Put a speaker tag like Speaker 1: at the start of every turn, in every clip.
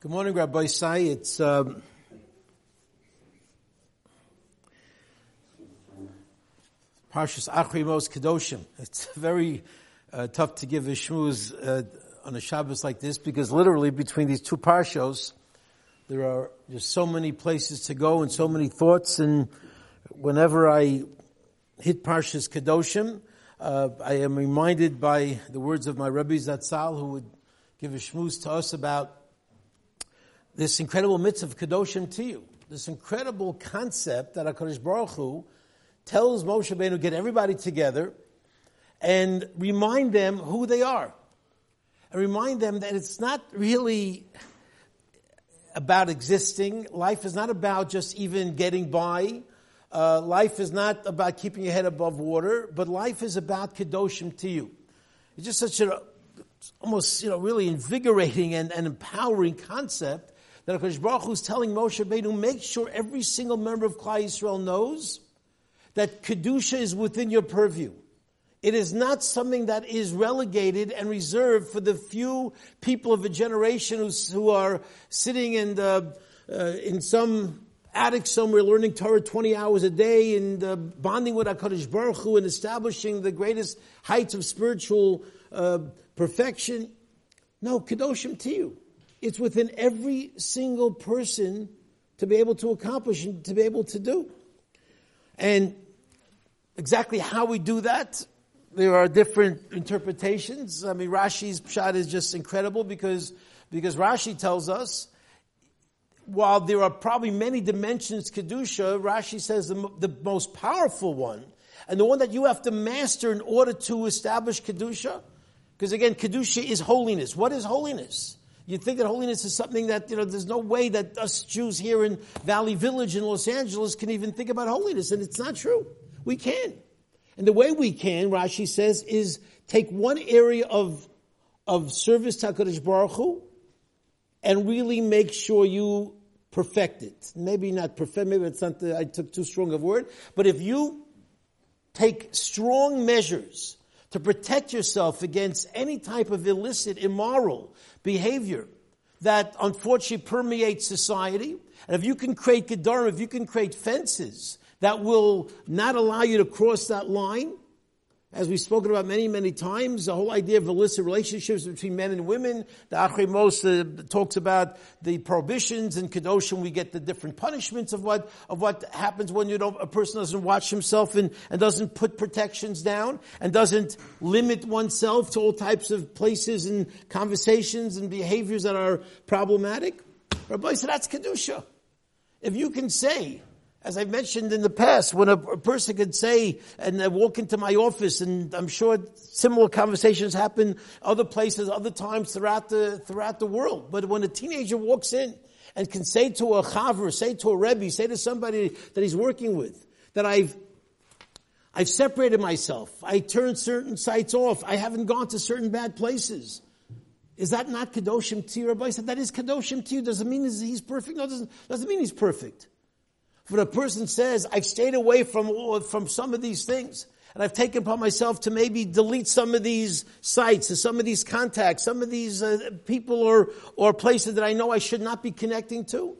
Speaker 1: Good morning, Rabbosai. It's um, Parshas Acharei Mos Kedoshim. It's very uh, tough to give a shmooze uh, on a Shabbos like this because literally between these two parshos, there are just so many places to go and so many thoughts. And whenever I hit Parshas Kedoshim, uh, I am reminded by the words of my Rebbe Zatzal, who would give a shmooze to us about this incredible mitzvah of Kedoshim Tihyu, this incredible concept that HaKadosh Baruch Hu tells Moshe to get everybody together and remind them who they are. And remind them that it's not really about existing. Life is not about just even getting by. Uh, life is not about keeping your head above water, but life is about Kedoshim Tihyu. It's just such an almost, you know, really invigorating and, and empowering concept that HaKadosh Baruch Hu is telling Moshe Rabbeinu, make sure every single member of Klal Yisrael knows that Kedusha is within your purview. It is not something that is relegated and reserved for the few people of a generation who, who are sitting in, the, uh, in some attic somewhere learning Torah 20 hours a day and uh, bonding with HaKadosh Baruch Hu and establishing the greatest heights of spiritual uh, perfection. No, Kedoshim Tihyu. It's within every single person to be able to accomplish and to be able to do. And exactly how we do that, there are different interpretations. I mean, Rashi's pshat is just incredible because, because Rashi tells us, while there are probably many dimensions Kedusha, Rashi says the, the most powerful one, and the one that you have to master in order to establish Kedusha, because again, Kedusha is holiness. What is holiness? You think that holiness is something that, you know, there's no way that us Jews here in Valley Village in Los Angeles can even think about holiness, and it's not true. We can. And the way we can, Rashi says, is take one area of, of service to HaKadosh Baruch Hu and really make sure you perfect it. Maybe not perfect, maybe it's not, the, I took too strong of a word, but if you take strong measures to protect yourself against any type of illicit, immoral behavior that unfortunately permeates society. And if you can create gedarim, if you can create fences that will not allow you to cross that line, as we've spoken about many, many times, the whole idea of illicit relationships between men and women, the Acharei Mos uh, talks about the prohibitions in Kedoshim, we get the different punishments of what, of what happens when you don't, a person doesn't watch himself and, and doesn't put protections down and doesn't limit oneself to all types of places and conversations and behaviors that are problematic. Rabbi said that's Kedusha. If you can say, as I've mentioned in the past, when a, person could say and I walk into my office, and I'm sure similar conversations happen other places, other times throughout the throughout the world. But when a teenager walks in and can say to a chaver, say to a rebbe, say to somebody that he's working with, that I've I've separated myself. I turned certain sites off. I haven't gone to certain bad places. Is that not kedoshim tihyu? Rabbi said that is kedoshim tihyu. Doesn't mean he's perfect. No, doesn't doesn't mean he's perfect. When a person says, I've stayed away from, from some of these things, and I've taken upon myself to maybe delete some of these sites, some of these contacts, some of these uh, people or, or places that I know I should not be connecting to.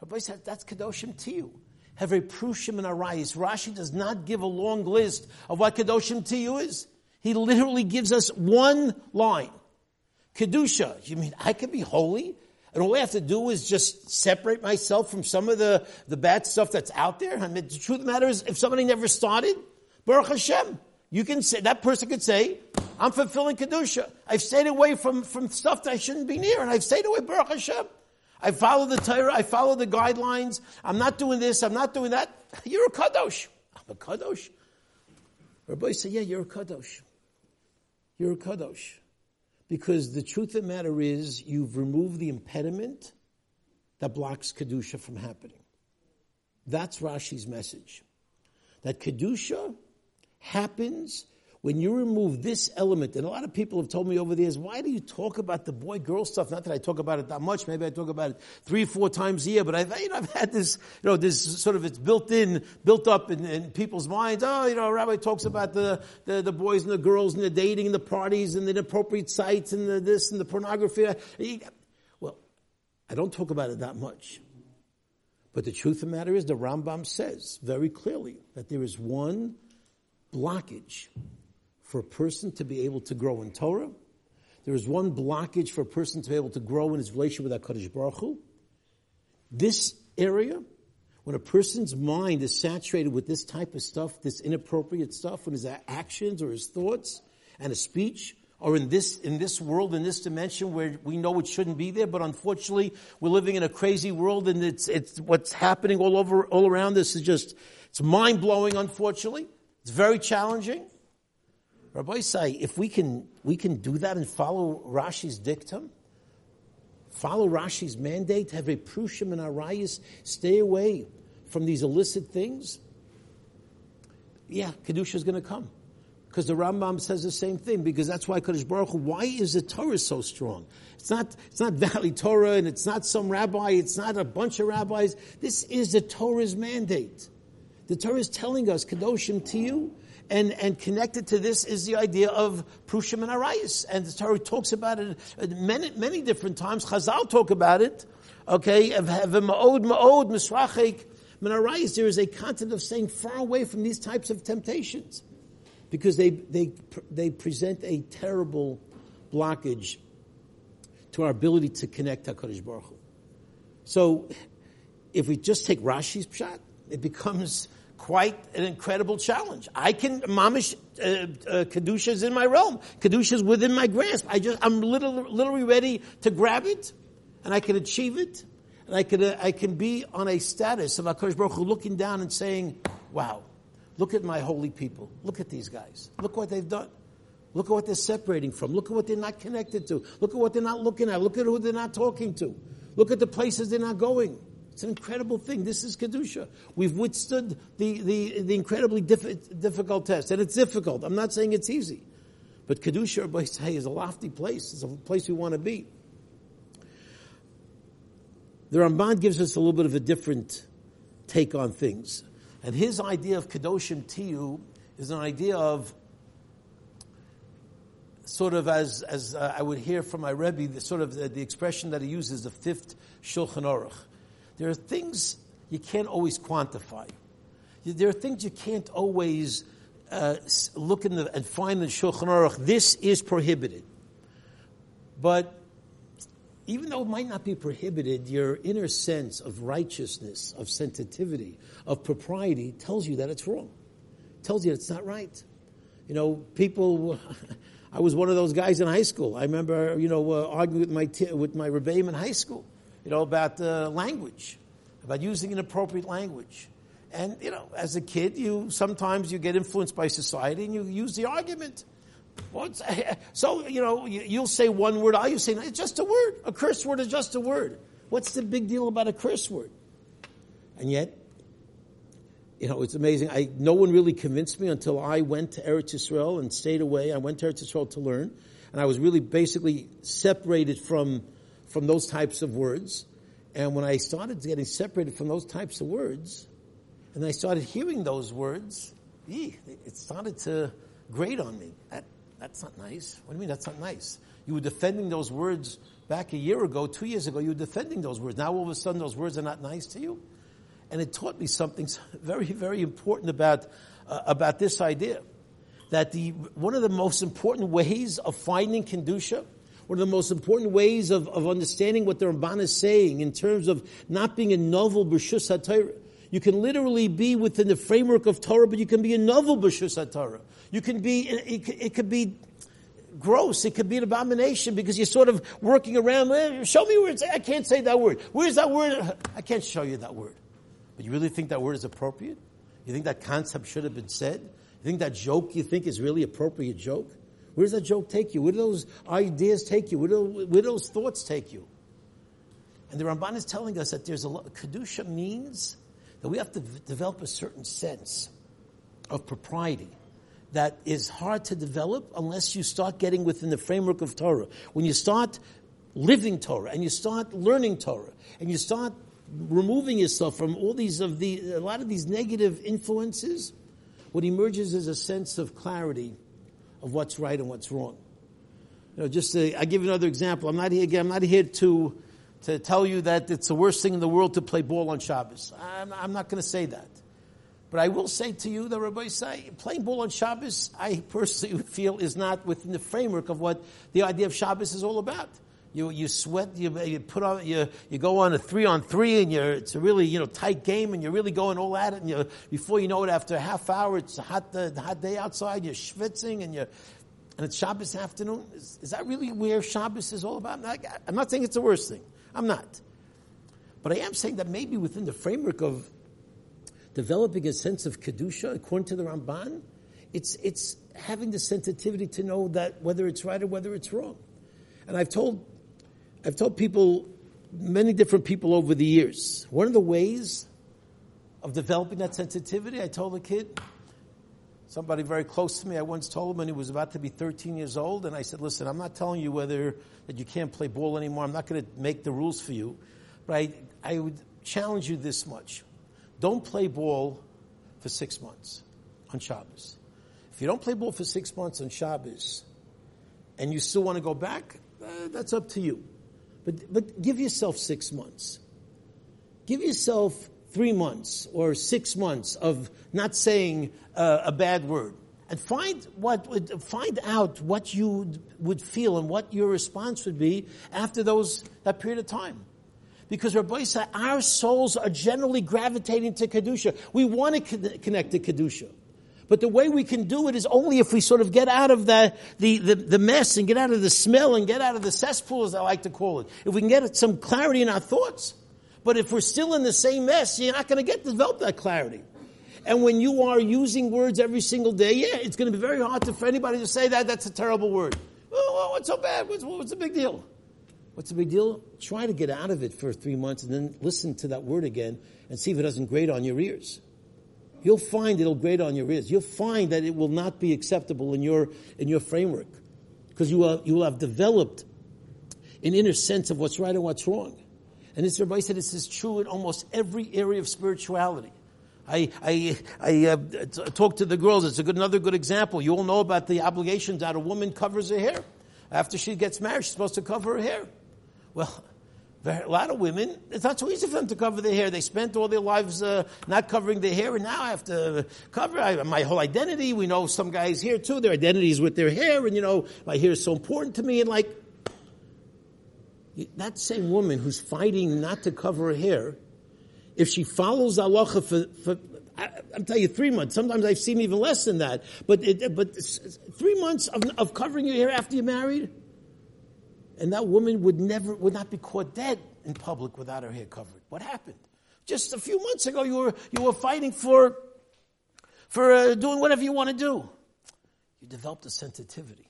Speaker 1: Everybody said, that's Kedoshim Tihyu. Have a Prushim and Arayos. Rashi does not give a long list of what Kedoshim Tihyu is. He literally gives us one line. Kedusha. You mean I can be holy? And all I have to do is just separate myself from some of the, the bad stuff that's out there. I mean, the truth of the matter is, if somebody never started, Baruch Hashem, you can say, that person could say, I'm fulfilling Kedusha. I've stayed away from, from stuff that I shouldn't be near, and I've stayed away, Baruch Hashem. I follow the Torah, I follow the guidelines. I'm not doing this, I'm not doing that. You're a Kadosh. I'm a Kadosh. Everybody say, yeah, you're a Kadosh. You're a Kadosh. Because the truth of the matter is, you've removed the impediment that blocks Kedusha from happening. That's Rashi's message. That Kedusha happens when you remove this element, and a lot of people have told me over the years, why do you talk about the boy girl stuff? Not that I talk about it that much. Maybe I talk about it three, four times a year, but I've, you know, I've had this, you know, this sort of, it's built in, built up in, in people's minds. Oh, you know, Rabbi talks about the, the, the, boys and the girls and the dating and the parties and the inappropriate sites and the this and the pornography. Well, I don't talk about it that much. But the truth of the matter is, the Rambam says very clearly that there is one blockage for a person to be able to grow in Torah. There is one blockage for a person to be able to grow in his relationship with HaKadosh Baruch Hu. This area, when a person's mind is saturated with this type of stuff, this inappropriate stuff, when his actions or his thoughts and his speech or in this, in this world, in this dimension where we know it shouldn't be there, but unfortunately we're living in a crazy world and it's, it's what's happening all over, all around us is just, it's mind blowing, unfortunately. It's very challenging. Rabbosai, if we can, we can do that and follow Rashi's dictum, follow Rashi's mandate, have a prushim and arayas, stay away from these illicit things, yeah, Kedusha is going to come. Because the Rambam says the same thing, because that's why Kadosh Baruch Hu, why is the Torah so strong? It's not, it's not Valley Torah and it's not some rabbi, it's not a bunch of rabbis. This is the Torah's mandate. The Torah is telling us, Kedoshim Tihyu, and, and connected to this is the idea of Prushim and Arayas. And the Torah talks about it many, many different times. Chazal talk about it. Okay, ma'od, ma'od, misrachik, Arayas. There is a content of staying far away from these types of temptations because they, they, they present a terrible blockage to our ability to connect to HaKadosh Baruch Hu. So, if we just take Rashi's pshat, it becomes quite an incredible challenge. I can, mamish, uh, uh, Kedusha is in my realm. Kedusha is within my grasp. I just, I'm literally, literally ready to grab it, and I can achieve it, and I can, uh, I can be on a status of HaKadosh Baruch Hu looking down and saying, wow, Look at my holy people. Look at these guys. Look what they've done. Look at what they're separating from. Look at what they're not connected to. Look at what they're not looking at. Look at who they're not talking to. Look at the places they're not going. It's an incredible thing. This is Kedusha. We've withstood the, the, the incredibly diff- difficult test. And it's difficult. I'm not saying it's easy. But Kedusha, say, is a lofty place. It's a place we want to be. The Ramban gives us a little bit of a different take on things. And his idea of Kedoshim Tiyu is an idea of sort of as, as uh, I would hear from my Rebbe, the sort of the, the, expression that he uses, the fifth Shulchan Aruch. There are things you can't always quantify. There are things you can't always uh, look in the, and find in Shulchan Aruch. This is prohibited. But even though it might not be prohibited, your inner sense of righteousness, of sensitivity, of propriety tells you that it's wrong. Tells you it's not right. You know, people. I was one of those guys in high school. I remember, you know, uh, arguing with my t- with my rebbeim in high school, you know, about uh, language, about using inappropriate language. And you know, as a kid, you sometimes you get influenced by society and you use the argument. What's, so, you know, you'll say one word, I'll say, it's just a word. A curse word is just a word. What's the big deal about a curse word? And yet, you know, it's amazing. I, no one really convinced me until I went to Eretz Yisrael and stayed away. I went to Eretz Yisrael to learn. And I was really basically separated from, from those types of words. And when I started getting separated from those types of words, and I started hearing those words, it started to grate on me. That, that's not nice. What do you mean that's not nice? You were defending those words back a year ago, two years ago, you were defending those words. Now all of a sudden those words are not nice to you? And it taught me something very, very important about, uh, about this idea. That the, one of the most important ways of finding Kedusha, one of the most important ways of, of understanding what the Ramban is saying in terms of not being a naval B'Shus HaTorah, you can literally be within the framework of Torah, but you can be a naval B'Shus HaTorah. You can be, it, it could be gross. It could be an abomination because you're sort of working around. Eh, show me where it's, I can't say that word. Where's that word? I can't show you that word. But you really think that word is appropriate? You think that concept should have been said? You think that joke you think is really appropriate joke? Where does that joke take you? Where do those ideas take you? Where do, where do those thoughts take you? And the Ramban is telling us that there's a lot, Kedusha means that we have to v- develop a certain sense of propriety that is hard to develop unless you start getting within the framework of Torah. When you start living Torah and you start learning Torah and you start removing yourself from all these of the a lot of these negative influences, what emerges is a sense of clarity of what's right and what's wrong. You know, just to, I give you another example. I'm not here again. I'm not here to to tell you that it's the worst thing in the world to play ball on Shabbos. I'm, I'm not going to say that. But I will say to you, that Rabbosai, playing ball on Shabbos, I personally feel is not within the framework of what the idea of Shabbos is all about. You, you sweat, you, you put on, you, you go on a three on three and you're, it's a really, you know, tight game and you're really going all at it and you before you know it, after a half hour, it's a hot, hot day outside, you're schwitzing and you're, and it's Shabbos afternoon. Is, is that really where Shabbos is all about? I'm not, I'm not saying it's the worst thing. I'm not. But I am saying that maybe within the framework of developing a sense of Kedusha, according to the Ramban, it's, it's having the sensitivity to know that whether it's right or whether it's wrong. And I've told, I've told people, many different people over the years, one of the ways of developing that sensitivity, I told a kid, somebody very close to me, I once told him when he was about to be 13 years old, and I said, listen, I'm not telling you whether that you can't play ball anymore. I'm not going to make the rules for you. But I, I would challenge you this much. Don't play ball for six months on Shabbos. If you don't play ball for six months on Shabbos and you still want to go back, uh, that's up to you. But, but give yourself six months. Give yourself three months or six months of not saying uh, a bad word. And find what, find out what you would feel and what your response would be after those, that period of time. Because Rabbi said, our souls are generally gravitating to Kedusha. We want to connect to Kedusha. But the way we can do it is only if we sort of get out of the, the, the, the, mess and get out of the smell and get out of the cesspool, as I like to call it. If we can get some clarity in our thoughts. But if we're still in the same mess, you're not going to get develop that clarity. And when you are using words every single day, yeah, it's going to be very hard to, for anybody to say that that's a terrible word. Oh, oh, what's so bad? What's, what's the big deal? What's the big deal? Try to get out of it for three months and then listen to that word again and see if it doesn't grate on your ears. You'll find it'll grate on your ears. You'll find that it will not be acceptable in your, in your framework. Because you will, you will have developed an inner sense of what's right and what's wrong. And this Rabbi said this is true in almost every area of spirituality. I, I, I uh, talk to the girls. It's a good, another good example. You all know about the obligations that a woman covers her hair. After she gets married, she's supposed to cover her hair. Well, a lot of women, it's not so easy for them to cover their hair. They spent all their lives uh, not covering their hair, and now I have to cover I, my whole identity. We know some guys here too, their identity is with their hair, and you know, my hair is so important to me, and like, that same woman who's fighting not to cover her hair, if she follows halacha for, for I, am telling you, three months. Sometimes I've seen even less than that. But it, but three months of, of covering your hair after you're married, and that woman would never, would not be caught dead in public without her hair covered. What happened? Just a few months ago, you were, you were fighting for, for uh, doing whatever you want to do. You developed a sensitivity.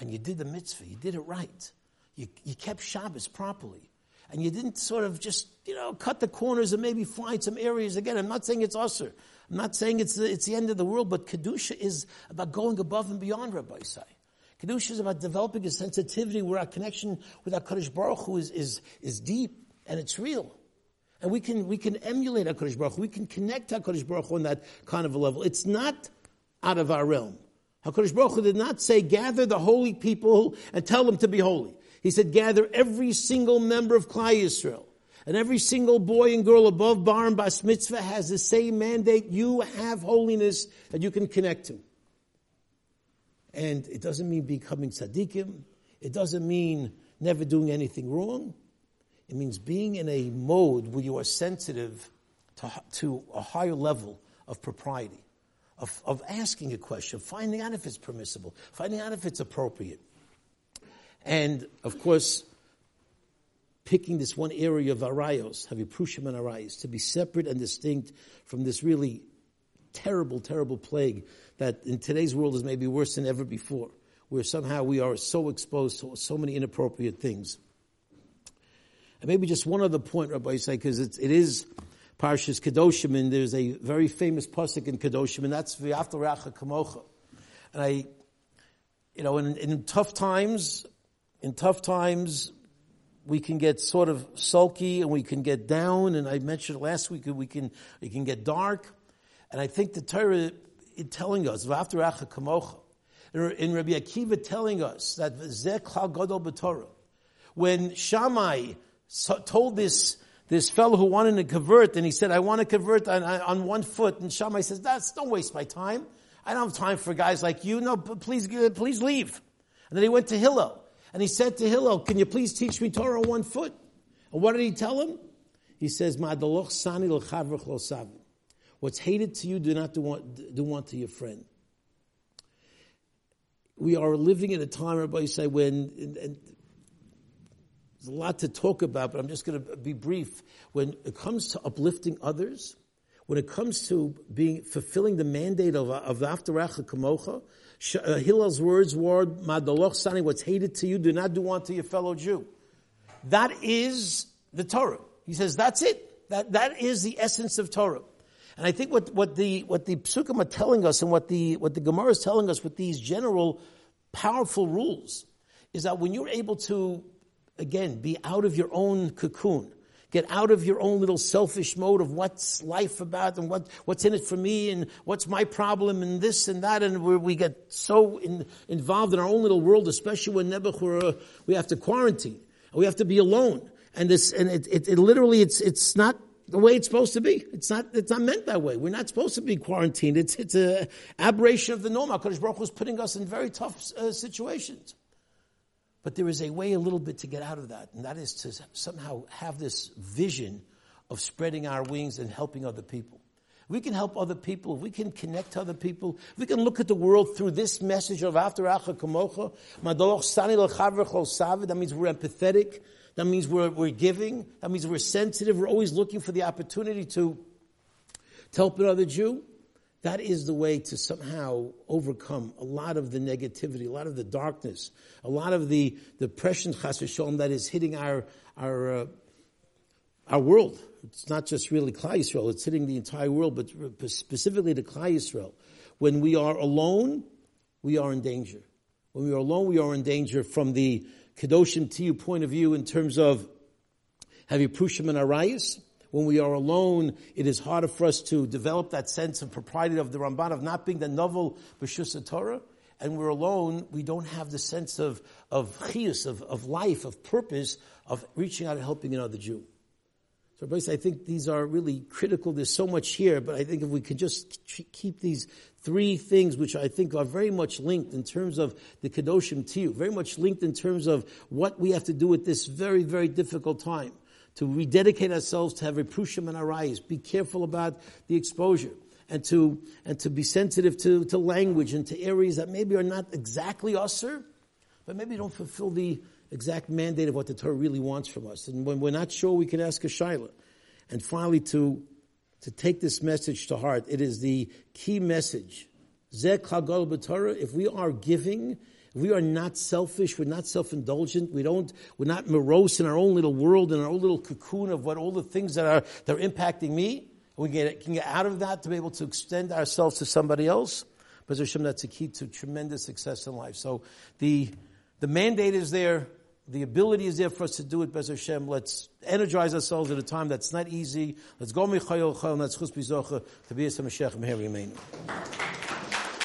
Speaker 1: And you did the mitzvah. You did it right. You, you kept Shabbos properly. And you didn't sort of just, you know, cut the corners and maybe find some areas again. I'm not saying it's assur. I'm not saying it's the, it's the end of the world, but Kedusha is about going above and beyond, Rabbosai. Kedusha is about developing a sensitivity where our connection with our Kadosh Baruch Hu is, is, is deep and it's real. And we can, we can emulate HaKadosh Baruch Hu. We can connect HaKadosh Baruch Hu on that kind of a level. It's not out of our realm. HaKadosh Baruch Hu did not say, gather the holy people and tell them to be holy. He said, gather every single member of Klal Yisrael. And every single boy and girl above bar and bas mitzvah has the same mandate. You have holiness that you can connect to. And it doesn't mean becoming tzaddikim. It doesn't mean never doing anything wrong. It means being in a mode where you are sensitive to, to a higher level of propriety, of, of asking a question, finding out if it's permissible, finding out if it's appropriate. And, of course, picking this one area of arayos, haviprushim and arayos, to be separate and distinct from this really terrible, terrible plague that in today's world is maybe worse than ever before, where somehow we are so exposed to so many inappropriate things. And maybe just one other point, Rabbosai, because it is Parshas Kedoshim, and there's a very famous pasuk in Kedoshim, and that's V'ahavta l'reiacha kamocha. And I, you know, in, in tough times, in tough times, we can get sort of sulky and we can get down. And I mentioned last week we can we can get dark. And I think the Torah is telling us, V'after kamocha, in Rabbi Akiva telling us that Zeh Klal Gadol B'Torah, when Shammai told this, this fellow who wanted to convert, and he said, I want to convert on, on one foot. And Shammai says, that's, don't waste my time. I don't have time for guys like you. No, please, please leave. And then he went to Hillel. And he said to Hillel, can you please teach me Torah on one foot? And what did he tell him? He says, What's hated to you, do not do want, do want to your friend. We are living in a time, everybody say, when, and, and there's a lot to talk about, but I'm just going to be brief. When it comes to uplifting others, when it comes to being fulfilling the mandate of of Aftaracha Kamocha, uh, Hillel's words were Madaloch Sani, what's hated to you, do not do unto your fellow Jew. That is the Torah. He says that's it. That that is the essence of Torah. And I think what, what the what the psukim are telling us and what the what the Gemara is telling us with these general powerful rules is that when you're able to again, be out of your own cocoon. Get out of your own little selfish mode of what's life about and what, what's in it for me and what's my problem and this and that and where we get so in, involved in our own little world, especially when Nebuchadnezzar, we have to quarantine. We have to be alone. And this, and it, it, it literally, it's, it's not the way it's supposed to be. It's not, it's not meant that way. We're not supposed to be quarantined. It's, it's an aberration of the norm. HaKadosh Baruch Hu is putting us in very tough uh, situations. But there is a way a little bit to get out of that, and that is to somehow have this vision of spreading our wings and helping other people. We can help other people. We can connect to other people. We can look at the world through this message of after Acha Kamocha. That means we're empathetic. That means we're, we're giving. That means we're sensitive. We're always looking for the opportunity to, to help another Jew. That is the way to somehow overcome a lot of the negativity, a lot of the darkness, a lot of the depression, chas v'sholem, that is hitting our, our, uh, our world. It's not just really Klal Yisrael, it's hitting the entire world, but specifically the Klal Yisrael. When we are alone, we are in danger. When we are alone, we are in danger from the Kedoshim Tiyu point of view in terms of have you Prushim and Arayas, when we are alone, it is harder for us to develop that sense of propriety of the Ramban, of not being the naval B'shus Torah. And we're alone, we don't have the sense of, of chiyus, of, of life, of purpose, of reaching out and helping another Jew. So, I think these are really critical. There's so much here, but I think if we could just keep these three things, which I think are very much linked in terms of the Kedoshim Tiyu, very much linked in terms of what we have to do at this very, very difficult time to rededicate ourselves to have reprushim in our eyes, be careful about the exposure, and to, and to be sensitive to, to language and to areas that maybe are not exactly assur, but maybe don't fulfill the exact mandate of what the Torah really wants from us. And when we're not sure, we can ask a shaila. And finally, to, to take this message to heart, it is the key message. If we are giving, we are not selfish, we're not self-indulgent, we don't, we're not morose in our own little world, in our own little cocoon of what all the things that are, that are impacting me. We get, can get out of that to be able to extend ourselves to somebody else. But Hashem, that's a key to tremendous success in life. So the, the mandate is there. The ability is there for us to do it, Bez Hashem. Let's energize ourselves at a time that's not easy. Let's go, Michayel Chayel, Natz Chus Bizocha, to be a Mashiach, Meher